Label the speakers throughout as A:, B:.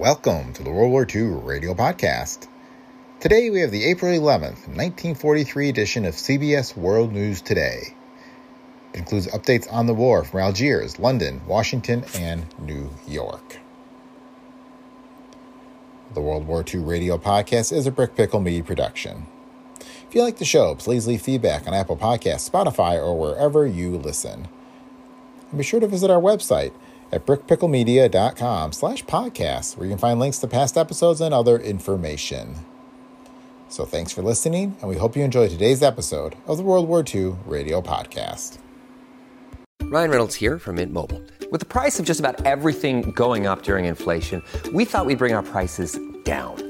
A: Welcome to the World War II Radio Podcast. Today we have the April 11th, 1943 edition of CBS World News Today. It includes updates on the war from Algiers, London, Washington, and New York. The World War II Radio Podcast is a Brick Pickle Media production. If you like the show, please leave feedback on Apple Podcasts, Spotify, or wherever you listen. And be sure to visit our website at brickpicklemedia.com slash podcast, where you can find links to past episodes and other information. So thanks for listening, and we hope you enjoy today's episode of the World War II Radio Podcast.
B: Ryan Reynolds here from Mint Mobile. With the price of just about everything going up during inflation, we thought we'd bring our prices down.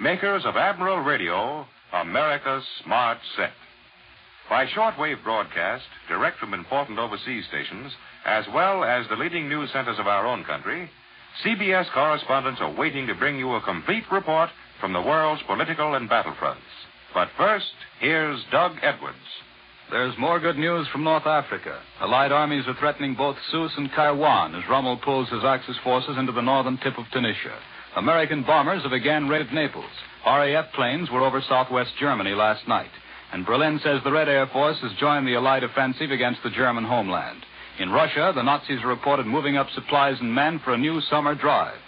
C: makers of Admiral Radio, America's smart set. By shortwave broadcast, direct from important overseas stations, as well as the leading news centers of our own country, CBS correspondents are waiting to bring you a complete report from the world's political and battlefronts. But first, here's Doug Edwards.
D: There's more good news from North Africa. Allied armies are threatening both Sousse and Kairouan as Rommel pulls his Axis forces into the northern tip of Tunisia. American bombers have again raided Naples. RAF planes were over southwest Germany last night. And Berlin says the Red Air Force has joined the Allied offensive against the German homeland. In Russia, the Nazis are reported moving up supplies and men for a new summer drive.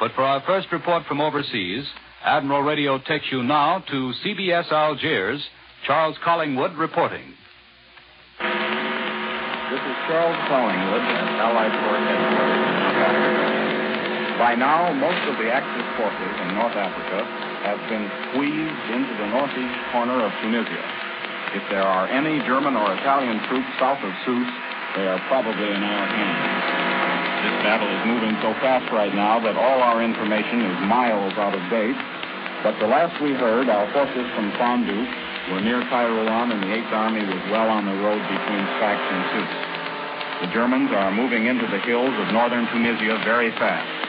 D: But for our first report from overseas, Admiral Radio takes you now to CBS Algiers. Charles Collingwood reporting.
E: This is Charles Collingwood at Allied Force Headquarters. By now, most of the Axis forces in North Africa have been squeezed into the northeast corner of Tunisia. If there are any German or Italian troops south of Sousse, they are probably in our hands. This battle is moving so fast right now that all our information is miles out of date. But the last we heard, our forces from Fondouk were near Kairouan and the Eighth Army was well on the road between Sfax and Sousse. The Germans are moving into the hills of northern Tunisia very fast.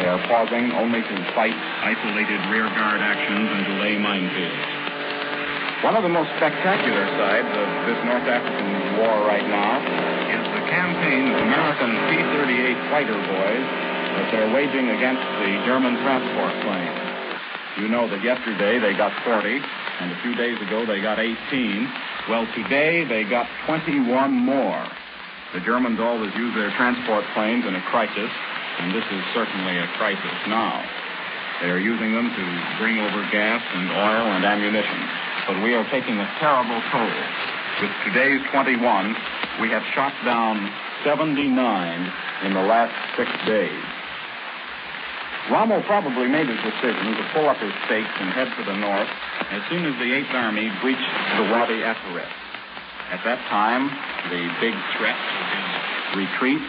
E: They are pausing only to fight isolated rearguard actions and delay minefields. One of the most spectacular sides of this North African war right now is the campaign of American P-38 fighter boys that they're waging against the German transport planes. You know that yesterday they got 40, and a few days ago they got 18. Well, today they got 21 more. The Germans always use their transport planes in a crisis, and this is certainly a crisis now. They are using them to bring over gas and oil and ammunition. But we are taking a terrible toll. With today's 21, we have shot down 79 in the last six days. Rommel probably made his decision to pull up his stakes and head for the north as soon as the Eighth Army breached the Wadi Akarit. At that time, the big threat retreat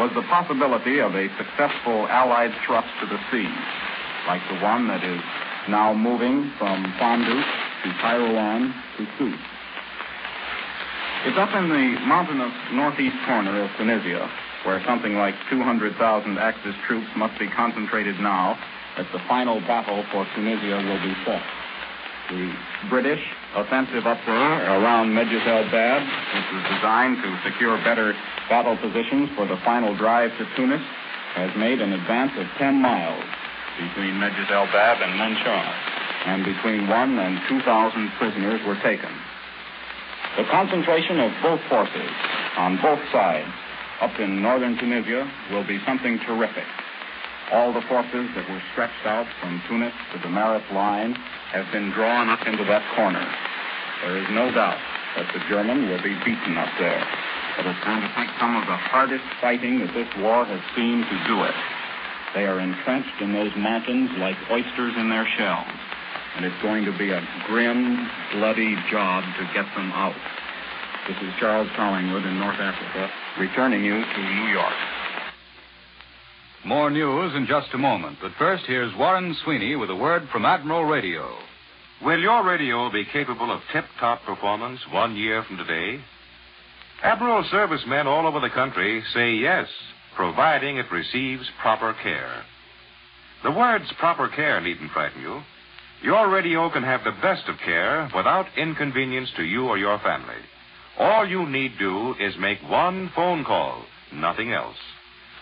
E: was the possibility of a successful Allied thrust to the sea, like the one that is now moving from Fondouk to Kairouan to Sousse. It's up in the mountainous northeast corner of Tunisia, where something like 200,000 Axis troops must be concentrated now that the final battle for Tunisia will be fought. The British offensive up there around Medjez el Bab, which was designed to secure better battle positions for the final drive to Tunis, has made an advance of 10 miles between Medjez el Bab and Menchar, and between one and 2,000 prisoners were taken. The concentration of both forces on both sides up in northern Tunisia will be something terrific. All the forces that were stretched out from Tunis to the Mareth line have been drawn up into that corner. There is no doubt that the German will be beaten up there. But it's going to take some of the hardest fighting that this war has seen to do it. They are entrenched in those mountains like oysters in their shells. And it's going to be a grim, bloody job to get them out. This is Charles Collingwood in North Africa, returning you to New York.
D: More news in just a moment. But first, here's Warren Sweeney with a word from Admiral Radio.
C: Will your radio be capable of tip top performance one year from today? Admiral servicemen all over the country say yes, providing it receives proper care. The words proper care needn't frighten you. Your radio can have the best of care without inconvenience to you or your family. All you need do is make one phone call, nothing else.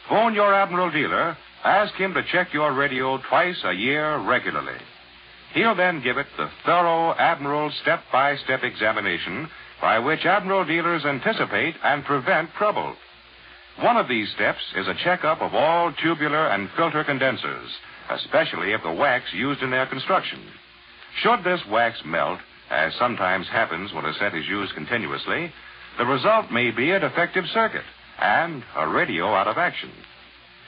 C: Phone your Admiral dealer, ask him to check your radio twice a year regularly. He'll then give it the thorough Admiral step by step examination by which Admiral dealers anticipate and prevent trouble. One of these steps is a checkup of all tubular and filter condensers, especially of the wax used in their construction. Should this wax melt, as sometimes happens when a set is used continuously, the result may be a defective circuit and a radio out of action.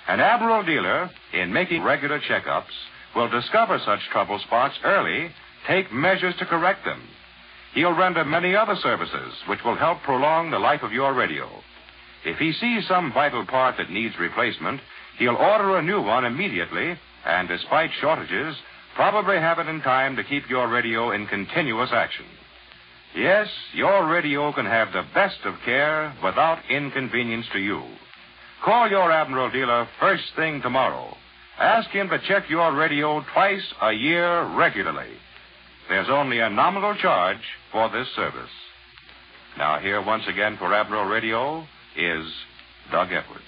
C: An Admiral dealer, in making regular checkups, will discover such trouble spots early, take measures to correct them. He'll render many other services which will help prolong the life of your radio. If he sees some vital part that needs replacement, he'll order a new one immediately and, despite shortages, probably have it in time to keep your radio in continuous action. Yes, your radio can have the best of care without inconvenience to you. Call your Admiral dealer first thing tomorrow. Ask him to check your radio twice a year regularly. There's only a nominal charge for this service. Now, here once again for Admiral Radio is Doug Edwards.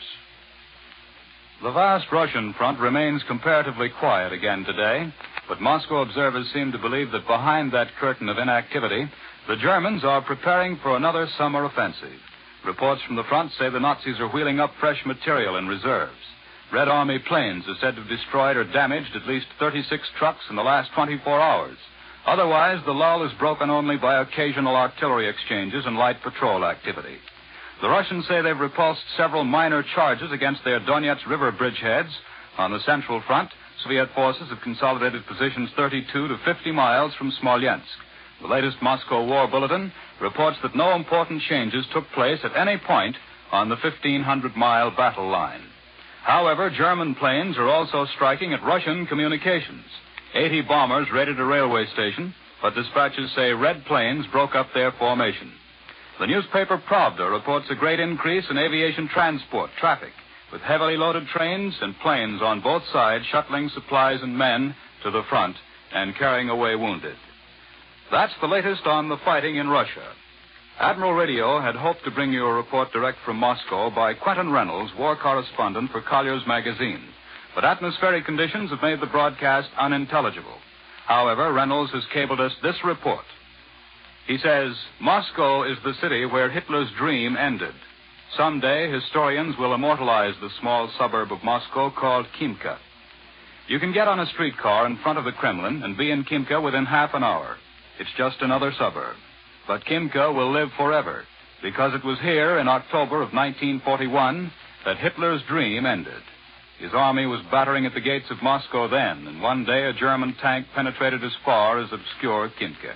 D: The vast Russian front remains comparatively quiet again today, but Moscow observers seem to believe that behind that curtain of inactivity, the Germans are preparing for another summer offensive. Reports from the front say the Nazis are wheeling up fresh material in reserves. Red Army planes are said to have destroyed or damaged at least 36 trucks in the last 24 hours. Otherwise, the lull is broken only by occasional artillery exchanges and light patrol activity. The Russians say they've repulsed several minor charges against their Donets River bridgeheads. On the Central Front, Soviet forces have consolidated positions 32 to 50 miles from Smolensk. The latest Moscow War Bulletin reports that no important changes took place at any point on the 1,500 mile battle line. However, German planes are also striking at Russian communications. 80 bombers raided a railway station, but dispatches say red planes broke up their formation. The newspaper Pravda reports a great increase in aviation transport traffic, with heavily loaded trains and planes on both sides shuttling supplies and men to the front and carrying away wounded. That's the latest on the fighting in Russia. Admiral Radio had hoped to bring you a report direct from Moscow by Quentin Reynolds, war correspondent for Collier's Magazine. But atmospheric conditions have made the broadcast unintelligible. However, Reynolds has cabled us this report. He says Moscow is the city where Hitler's dream ended. Someday, historians will immortalize the small suburb of Moscow called Khimka. You can get on a streetcar in front of the Kremlin and be in Khimka within half an hour. It's just another suburb. But Khimka will live forever because it was here in October of 1941 that Hitler's dream ended. His army was battering at the gates of Moscow then, and one day a German tank penetrated as far as obscure Khimka.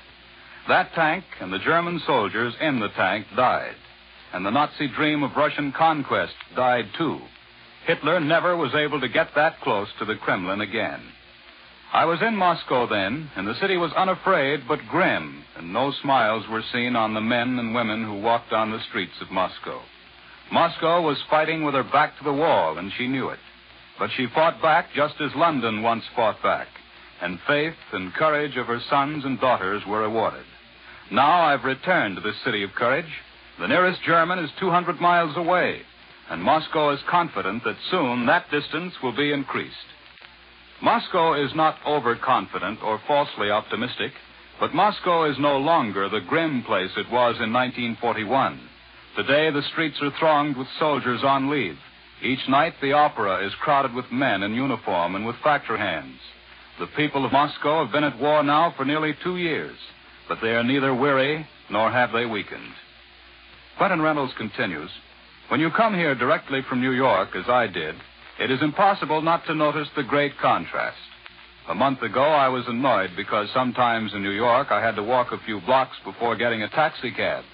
D: That tank and the German soldiers in the tank died. And the Nazi dream of Russian conquest died too. Hitler never was able to get that close to the Kremlin again. I was in Moscow then, and the city was unafraid but grim, and no smiles were seen on the men and women who walked on the streets of Moscow. Moscow was fighting with her back to the wall, and she knew it. But she fought back just as London once fought back, and faith and courage of her sons and daughters were rewarded. Now I've returned to this city of courage. The nearest German is 200 miles away, and Moscow is confident that soon that distance will be increased. Moscow is not overconfident or falsely optimistic, but Moscow is no longer the grim place it was in 1941. Today, the streets are thronged with soldiers on leave, Each night, the opera is crowded with men in uniform and with factory hands. The people of Moscow have been at war now for nearly two years, but they are neither weary nor have they weakened. Quentin Reynolds continues When you come here directly from New York, as I did, it is impossible not to notice the great contrast. A month ago, I was annoyed because sometimes in New York I had to walk a few blocks before getting a taxicab.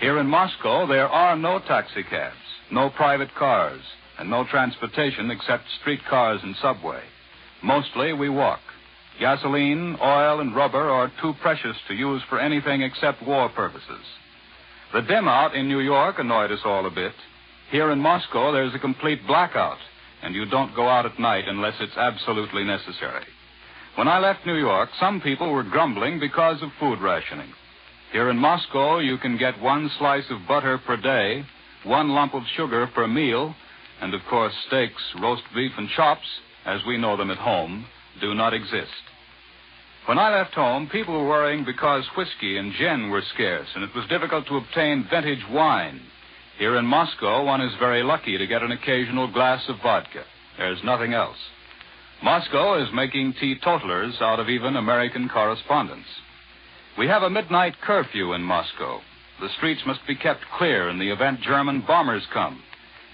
D: Here in Moscow, there are no taxicabs, no private cars, and no transportation except streetcars and subway. Mostly we walk. Gasoline, oil, and rubber are too precious to use for anything except war purposes. The dim out in New York annoyed us all a bit. Here in Moscow, there's a complete blackout, and you don't go out at night unless it's absolutely necessary. When I left New York, some people were grumbling because of food rationing. Here in Moscow, you can get one slice of butter per day, one lump of sugar per meal, and of course, steaks, roast beef, and chops, as we know them at home, do not exist. When I left home, people were worrying because whiskey and gin were scarce, and it was difficult to obtain vintage wine. Here in Moscow, one is very lucky to get an occasional glass of vodka. There's nothing else. Moscow is making teetotalers out of even American correspondents. We have a midnight curfew in Moscow. The streets must be kept clear in the event German bombers come.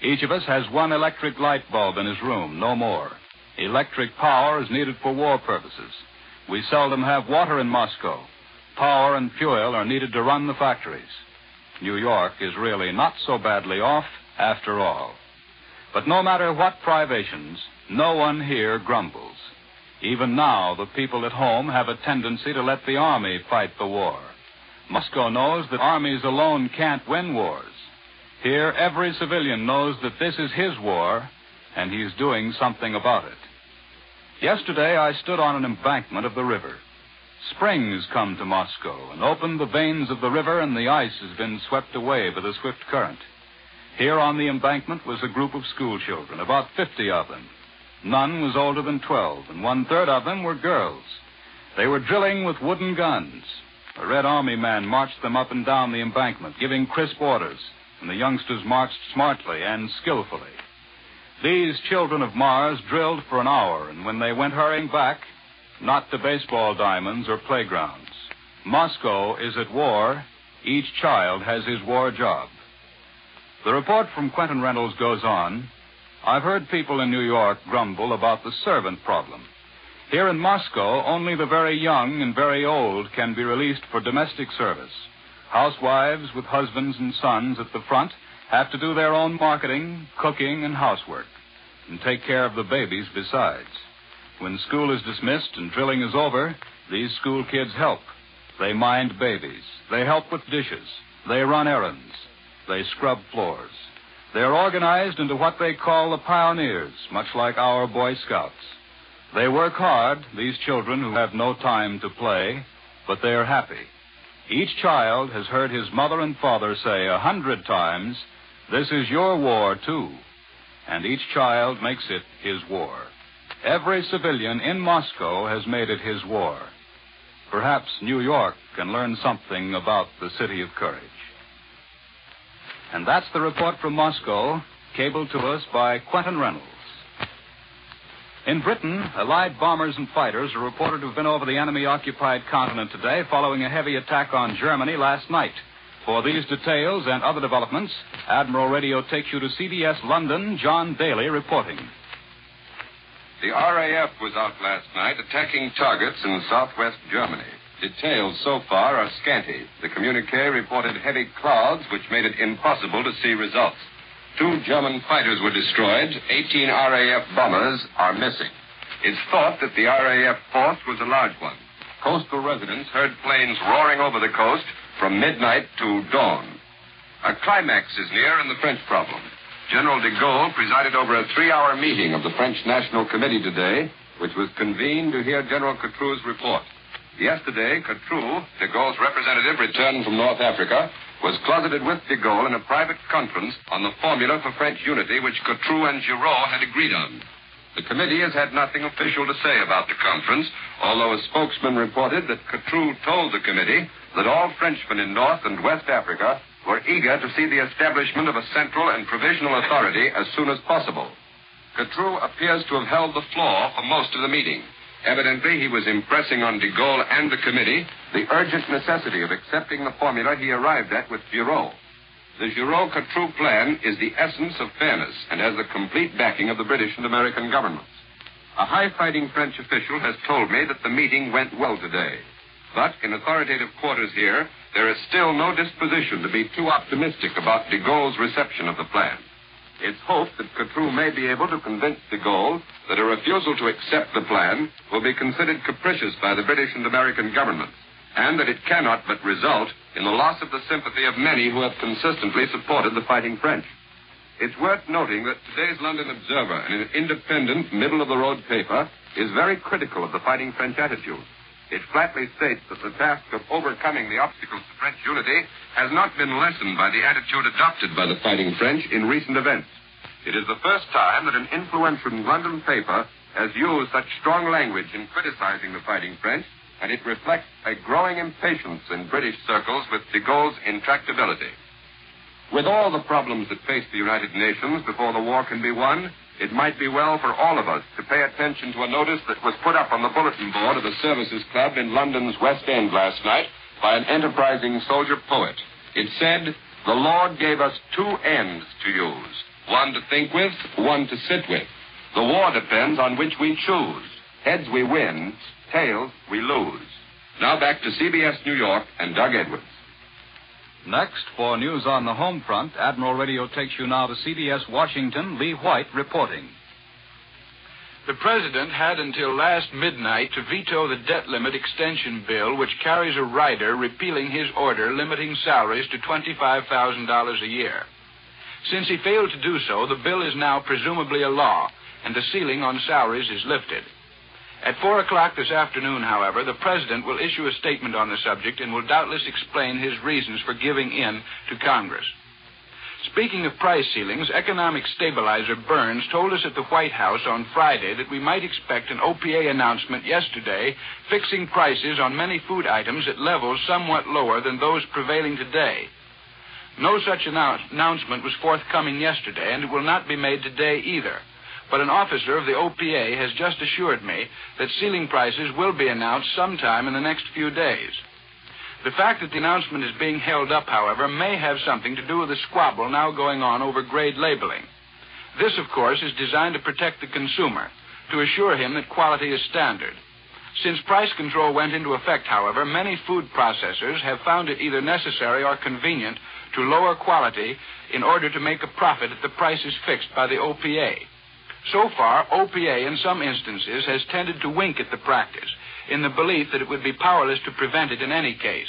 D: Each of us has one electric light bulb in his room, no more. Electric power is needed for war purposes. We seldom have water in Moscow. Power and fuel are needed to run the factories. New York is really not so badly off after all. But no matter what privations, no one here grumbles. Even now, the people at home have a tendency to let the army fight the war. Moscow knows that armies alone can't win wars. Here, every civilian knows that this is his war, and he's doing something about it. Yesterday, I stood on an embankment of the river. Spring has come to Moscow and opened the veins of the river, and the ice has been swept away by the swift current. Here on the embankment was a group of school children, about 50 of them. None was older than 12, and one third of them were girls. They were drilling with wooden guns. A Red Army man marched them up and down the embankment, giving crisp orders and the youngsters marched smartly and skillfully. These children of Mars drilled for an hour, and when they went hurrying back, not to baseball diamonds or playgrounds. Moscow is at war. Each child has his war job. The report from Quentin Reynolds goes on. I've heard people in New York grumble about the servant problem. Here in Moscow, only the very young and very old can be released for domestic service. Housewives with husbands and sons at the front have to do their own marketing, cooking, and housework, and take care of the babies besides. When school is dismissed and drilling is over, these school kids help. They mind babies. They help with dishes. They run errands. They scrub floors. They're organized into what they call the pioneers, much like our Boy Scouts. They work hard, these children who have no time to play, but they're happy. Each child has heard his mother and father say a hundred times, This is your war, too. And each child makes it his war. Every civilian in Moscow has made it his war. Perhaps New York can learn something about the city of courage. And that's the report from Moscow, cabled to us by Quentin Reynolds. In Britain, Allied bombers and fighters are reported to have been over the enemy occupied continent today following a heavy attack on Germany last night. For these details and other developments, Admiral Radio takes you to CBS London, John Daly reporting.
F: The RAF was out last night attacking targets in southwest Germany. Details so far are scanty. The communique reported heavy clouds, which made it impossible to see results. Two German fighters were destroyed. 18 RAF bombers are missing. It's thought that the RAF force was a large one. Coastal residents heard planes roaring over the coast from midnight to dawn. A climax is near in the French problem. General de Gaulle presided over a three hour meeting of the French National Committee today, which was convened to hear General Catroux's report. Yesterday, Catroux, de Gaulle's representative returned from North Africa, was closeted with de Gaulle in a private conference on the formula for French unity which Catroux and Giraud had agreed on. The committee has had nothing official to say about the conference, although a spokesman reported that Catroux told the committee that all Frenchmen in North and West Africa were eager to see the establishment of a central and provisional authority as soon as possible. Catroux appears to have held the floor for most of the meeting. Evidently, he was impressing on de Gaulle and the committee the urgent necessity of accepting the formula he arrived at with Giraud. The Giraud-Catroux plan is the essence of fairness and has the complete backing of the British and American governments. A high-fighting French official has told me that the meeting went well today. But in authoritative quarters here, there is still no disposition to be too optimistic about de Gaulle's reception of the plan. It's hoped that Catroux may be able to convince de Gaulle that a refusal to accept the plan will be considered capricious by the British and American governments, and that it cannot but result in the loss of the sympathy of many who have consistently supported the fighting French. It's worth noting that today's London Observer, an independent, middle of the road paper, is very critical of the fighting French attitude. It flatly states that the task of overcoming the obstacles to French unity has not been lessened by the attitude adopted by the fighting French in recent events. It is the first time that an influential London paper has used such strong language in criticizing the fighting French, and it reflects a growing impatience in British circles with de Gaulle's intractability. With all the problems that face the United Nations before the war can be won, it might be well for all of us to pay attention to a notice that was put up on the bulletin board of the Services Club in London's West End last night by an enterprising soldier poet. It said, The Lord gave us two ends to use one to think with, one to sit with. The war depends on which we choose. Heads we win, tails we lose. Now back to CBS New York and Doug Edwards.
D: Next, for news on the home front, Admiral Radio takes you now to CBS Washington, Lee White reporting.
G: The President had until last midnight to veto the debt limit extension bill, which carries a rider repealing his order limiting salaries to $25,000 a year. Since he failed to do so, the bill is now presumably a law, and the ceiling on salaries is lifted. At 4 o'clock this afternoon, however, the President will issue a statement on the subject and will doubtless explain his reasons for giving in to Congress. Speaking of price ceilings, economic stabilizer Byrnes told us at the White House on Friday that we might expect an OPA announcement yesterday fixing prices on many food items at levels somewhat lower than those prevailing today. No such announce- announcement was forthcoming yesterday, and it will not be made today either. But an officer of the OPA has just assured me that ceiling prices will be announced sometime in the next few days. The fact that the announcement is being held up, however, may have something to do with the squabble now going on over grade labeling. This, of course, is designed to protect the consumer, to assure him that quality is standard. Since price control went into effect, however, many food processors have found it either necessary or convenient to lower quality in order to make a profit at the prices fixed by the OPA. So far, OPA in some instances has tended to wink at the practice in the belief that it would be powerless to prevent it in any case.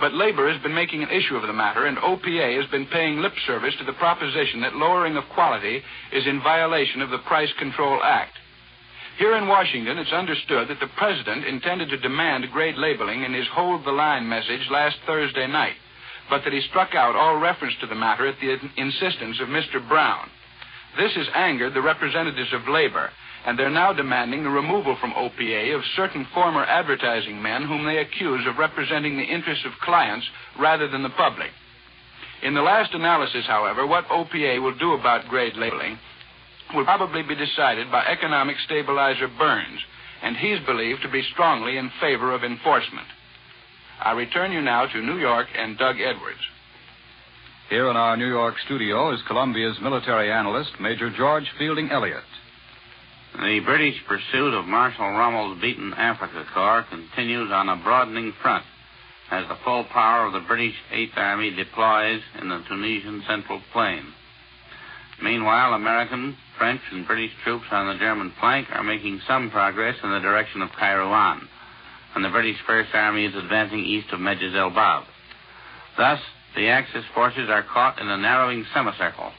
G: But labor has been making an issue of the matter, and OPA has been paying lip service to the proposition that lowering of quality is in violation of the Price Control Act. Here in Washington, it's understood that the president intended to demand grade labeling in his hold the line message last Thursday night, but that he struck out all reference to the matter at the insistence of Mr. Brown. This has angered the representatives of labor, and they're now demanding the removal from OPA of certain former advertising men whom they accuse of representing the interests of clients rather than the public. In the last analysis, however, what OPA will do about grade labeling will probably be decided by economic stabilizer Byrnes, and he's believed to be strongly in favor of enforcement. I return you now to New York and Doug Edwards.
D: Here in our New York studio is Columbia's military analyst, Major George Fielding Eliot.
H: The British pursuit of Marshal Rommel's beaten Africa Corps continues on a broadening front as the full power of the British Eighth Army deploys in the Tunisian Central Plain. Meanwhile, American, French, and British troops on the German flank are making some progress in the direction of Kairouan, and the British First Army is advancing east of Medjez el Bab. Thus, the Axis forces are caught in a narrowing semicircle.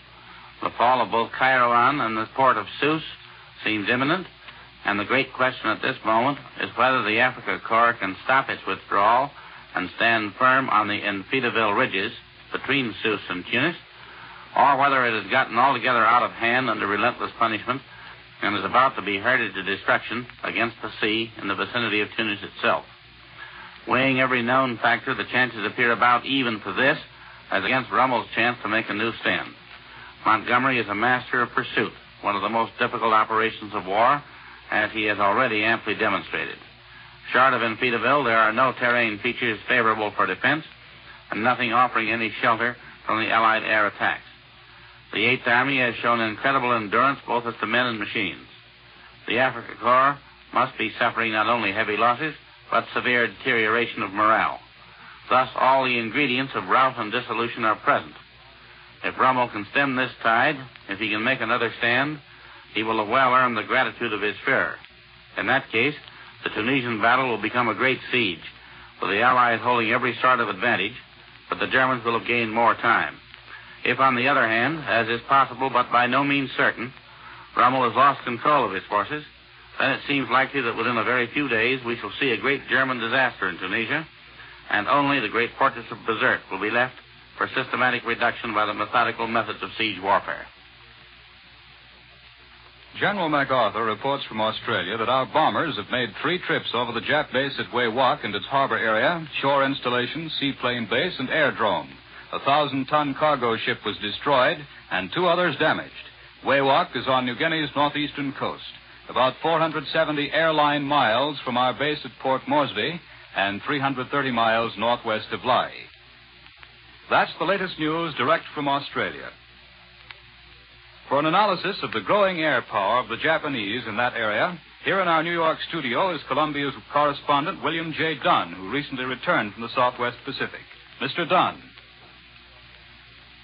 H: The fall of both Kairouan and the port of Sousse seems imminent, and the great question at this moment is whether the Africa Corps can stop its withdrawal and stand firm on the Enfidaville ridges between Sousse and Tunis, or whether it has gotten altogether out of hand under relentless punishment and is about to be herded to destruction against the sea in the vicinity of Tunis itself. Weighing every known factor, the chances appear about even for this, as against Rommel's chance to make a new stand. Montgomery is a master of pursuit, one of the most difficult operations of war, as he has already amply demonstrated. Short of Enfidaville, there are no terrain features favorable for defense, and nothing offering any shelter from the Allied air attacks. The 8th Army has shown incredible endurance both as to men and machines. The Africa Corps must be suffering not only heavy losses, but severe deterioration of morale. Thus, all the ingredients of rout and dissolution are present. If Rommel can stem this tide, if he can make another stand, he will have well earned the gratitude of his Führer. In that case, the Tunisian battle will become a great siege, with the Allies holding every sort of advantage, but the Germans will have gained more time. If, on the other hand, as is possible but by no means certain, Rommel has lost control of his forces, then it seems likely that within a very few days we shall see a great German disaster in Tunisia, and only the great fortress of Bizerte will be left for systematic reduction by the methodical methods of siege warfare.
D: General MacArthur reports from Australia that our bombers have made three trips over the Jap base at Wewak and its harbor area, shore installation, seaplane base, and airdrome. A thousand ton cargo ship was destroyed and two others damaged. Wewak is on New Guinea's northeastern coast, about 470 airline miles from our base at Port Moresby and 330 miles northwest of Lae. That's the latest news direct from Australia. For an analysis of the growing air power of the Japanese in that area, here in our New York studio is Columbia's correspondent William J. Dunn, who recently returned from the Southwest Pacific. Mr. Dunn.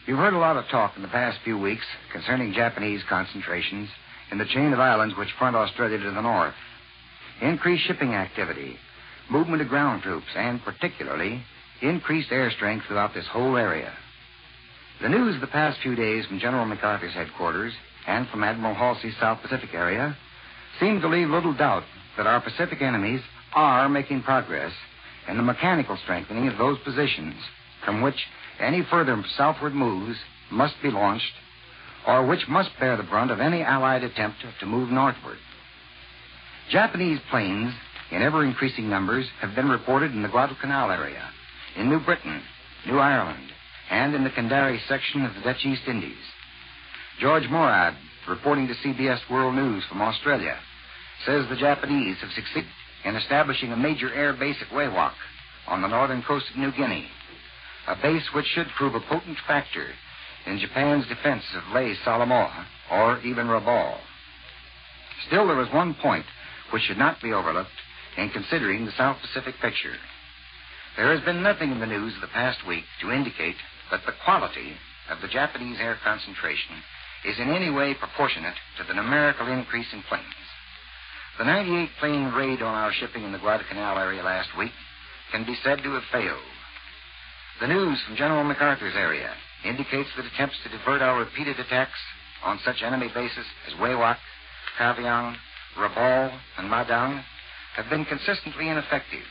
I: You've heard a lot of talk in the past few weeks concerning Japanese concentrations in the chain of islands which front Australia to the north. Increased shipping activity, movement of ground troops, and particularly increased air strength throughout this whole area. The news of the past few days from General MacArthur's headquarters and from Admiral Halsey's South Pacific area seem to leave little doubt that our Pacific enemies are making progress in the mechanical strengthening of those positions from which any further southward moves must be launched or which must bear the brunt of any Allied attempt to move northward. Japanese planes in ever increasing numbers have been reported in the Guadalcanal area, in New Britain, New Ireland, and in the Kendari section of the Dutch East Indies. George Moorad, reporting to CBS World News from Australia, says the Japanese have succeeded in establishing a major air base at Wewak on the northern coast of New Guinea, a base which should prove a potent factor in Japan's defense of Lae Salamaua or even Rabaul. Still, there is one point which should not be overlooked in considering the South Pacific picture. There has been nothing in the news of the past week to indicate that the quality of the Japanese air concentration is in any way proportionate to the numerical increase in planes. The 98 plane raid on our shipping in the Guadalcanal area last week can be said to have failed. The news from General MacArthur's area indicates that attempts to divert our repeated attacks on such enemy bases as Wewak, Kavieng, Rabaul, and Madang have been consistently ineffective.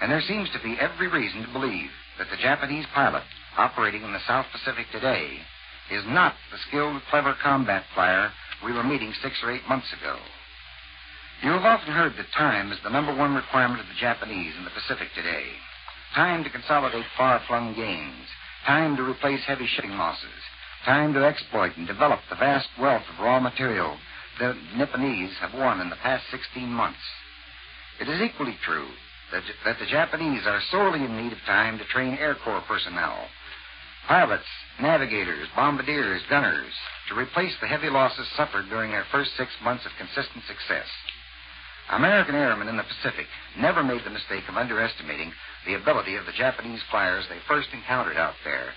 I: And there seems to be every reason to believe that the Japanese pilot operating in the South Pacific today is not the skilled, clever combat flyer we were meeting six or eight months ago. You have often heard that time is the number one requirement of the Japanese in the Pacific today. Time to consolidate far flung gains, time to replace heavy shipping losses, time to exploit and develop the vast wealth of raw material the Nipponese have won in the past 16 months. It is equally true that, that the Japanese are sorely in need of time to train Air Corps personnel, pilots, navigators, bombardiers, gunners, to replace the heavy losses suffered during their first six months of consistent success. American airmen in the Pacific never made the mistake of underestimating the ability of the Japanese flyers they first encountered out there.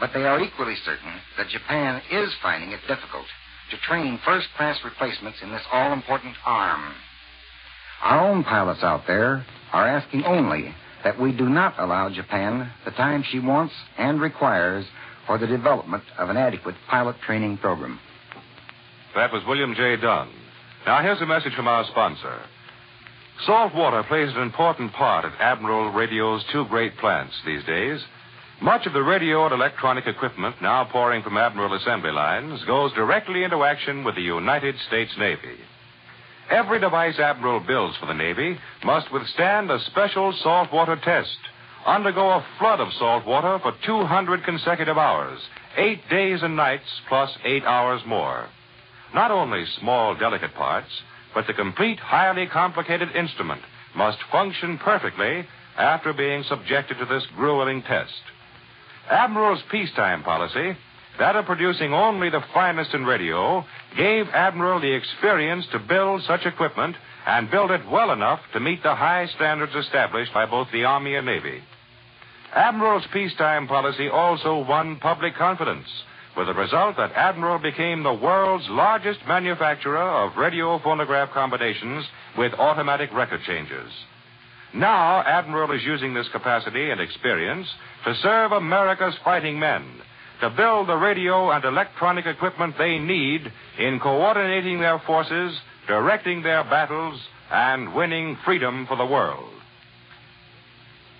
I: But they are equally certain that Japan is finding it difficult to train first class replacements in this all important arm. Our own pilots out there are asking only that we do not allow Japan the time she wants and requires for the development of an adequate pilot training program.
C: That was William J. Dunn. Now, here's a message from our sponsor. Salt water plays an important part at Admiral Radio's two great plants these days. Much of the radio and electronic equipment now pouring from Admiral assembly lines goes directly into action with the United States Navy. Every device Admiral builds for the Navy must withstand a special saltwater test, undergo a flood of salt water for 200 consecutive hours, eight days and nights plus eight hours more. Not only small, delicate parts, but the complete, highly complicated instrument must function perfectly after being subjected to this grueling test. Admiral's peacetime policy, that of producing only the finest in radio, gave Admiral the experience to build such equipment and build it well enough to meet the high standards established by both the Army and Navy. Admiral's peacetime policy also won public confidence, with the result that Admiral became the world's largest manufacturer of radio phonograph combinations with automatic record changers. Now, Admiral is using this capacity and experience to serve America's fighting men, to build the radio and electronic equipment they need in coordinating their forces, directing their battles, and winning freedom for the world.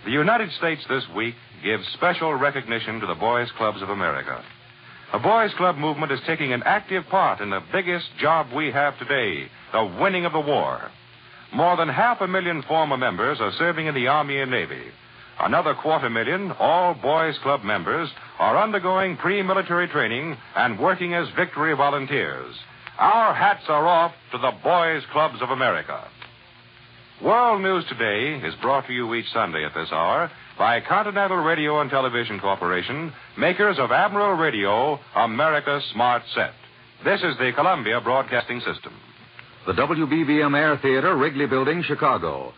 C: The United States this week gives special recognition to the Boys Clubs of America. The Boys Club movement is taking an active part in the biggest job we have today, the winning of the war. More than half a million former members are serving in the Army and Navy. Another quarter million, all Boys Club members, are undergoing pre military training and working as victory volunteers. Our hats are off to the Boys Clubs of America. World News Today is brought to you each Sunday at this hour by Continental Radio and Television Corporation, makers of Admiral Radio, America's Smart Set. This is the Columbia Broadcasting System.
J: The WBBM Air Theater, Wrigley Building, Chicago,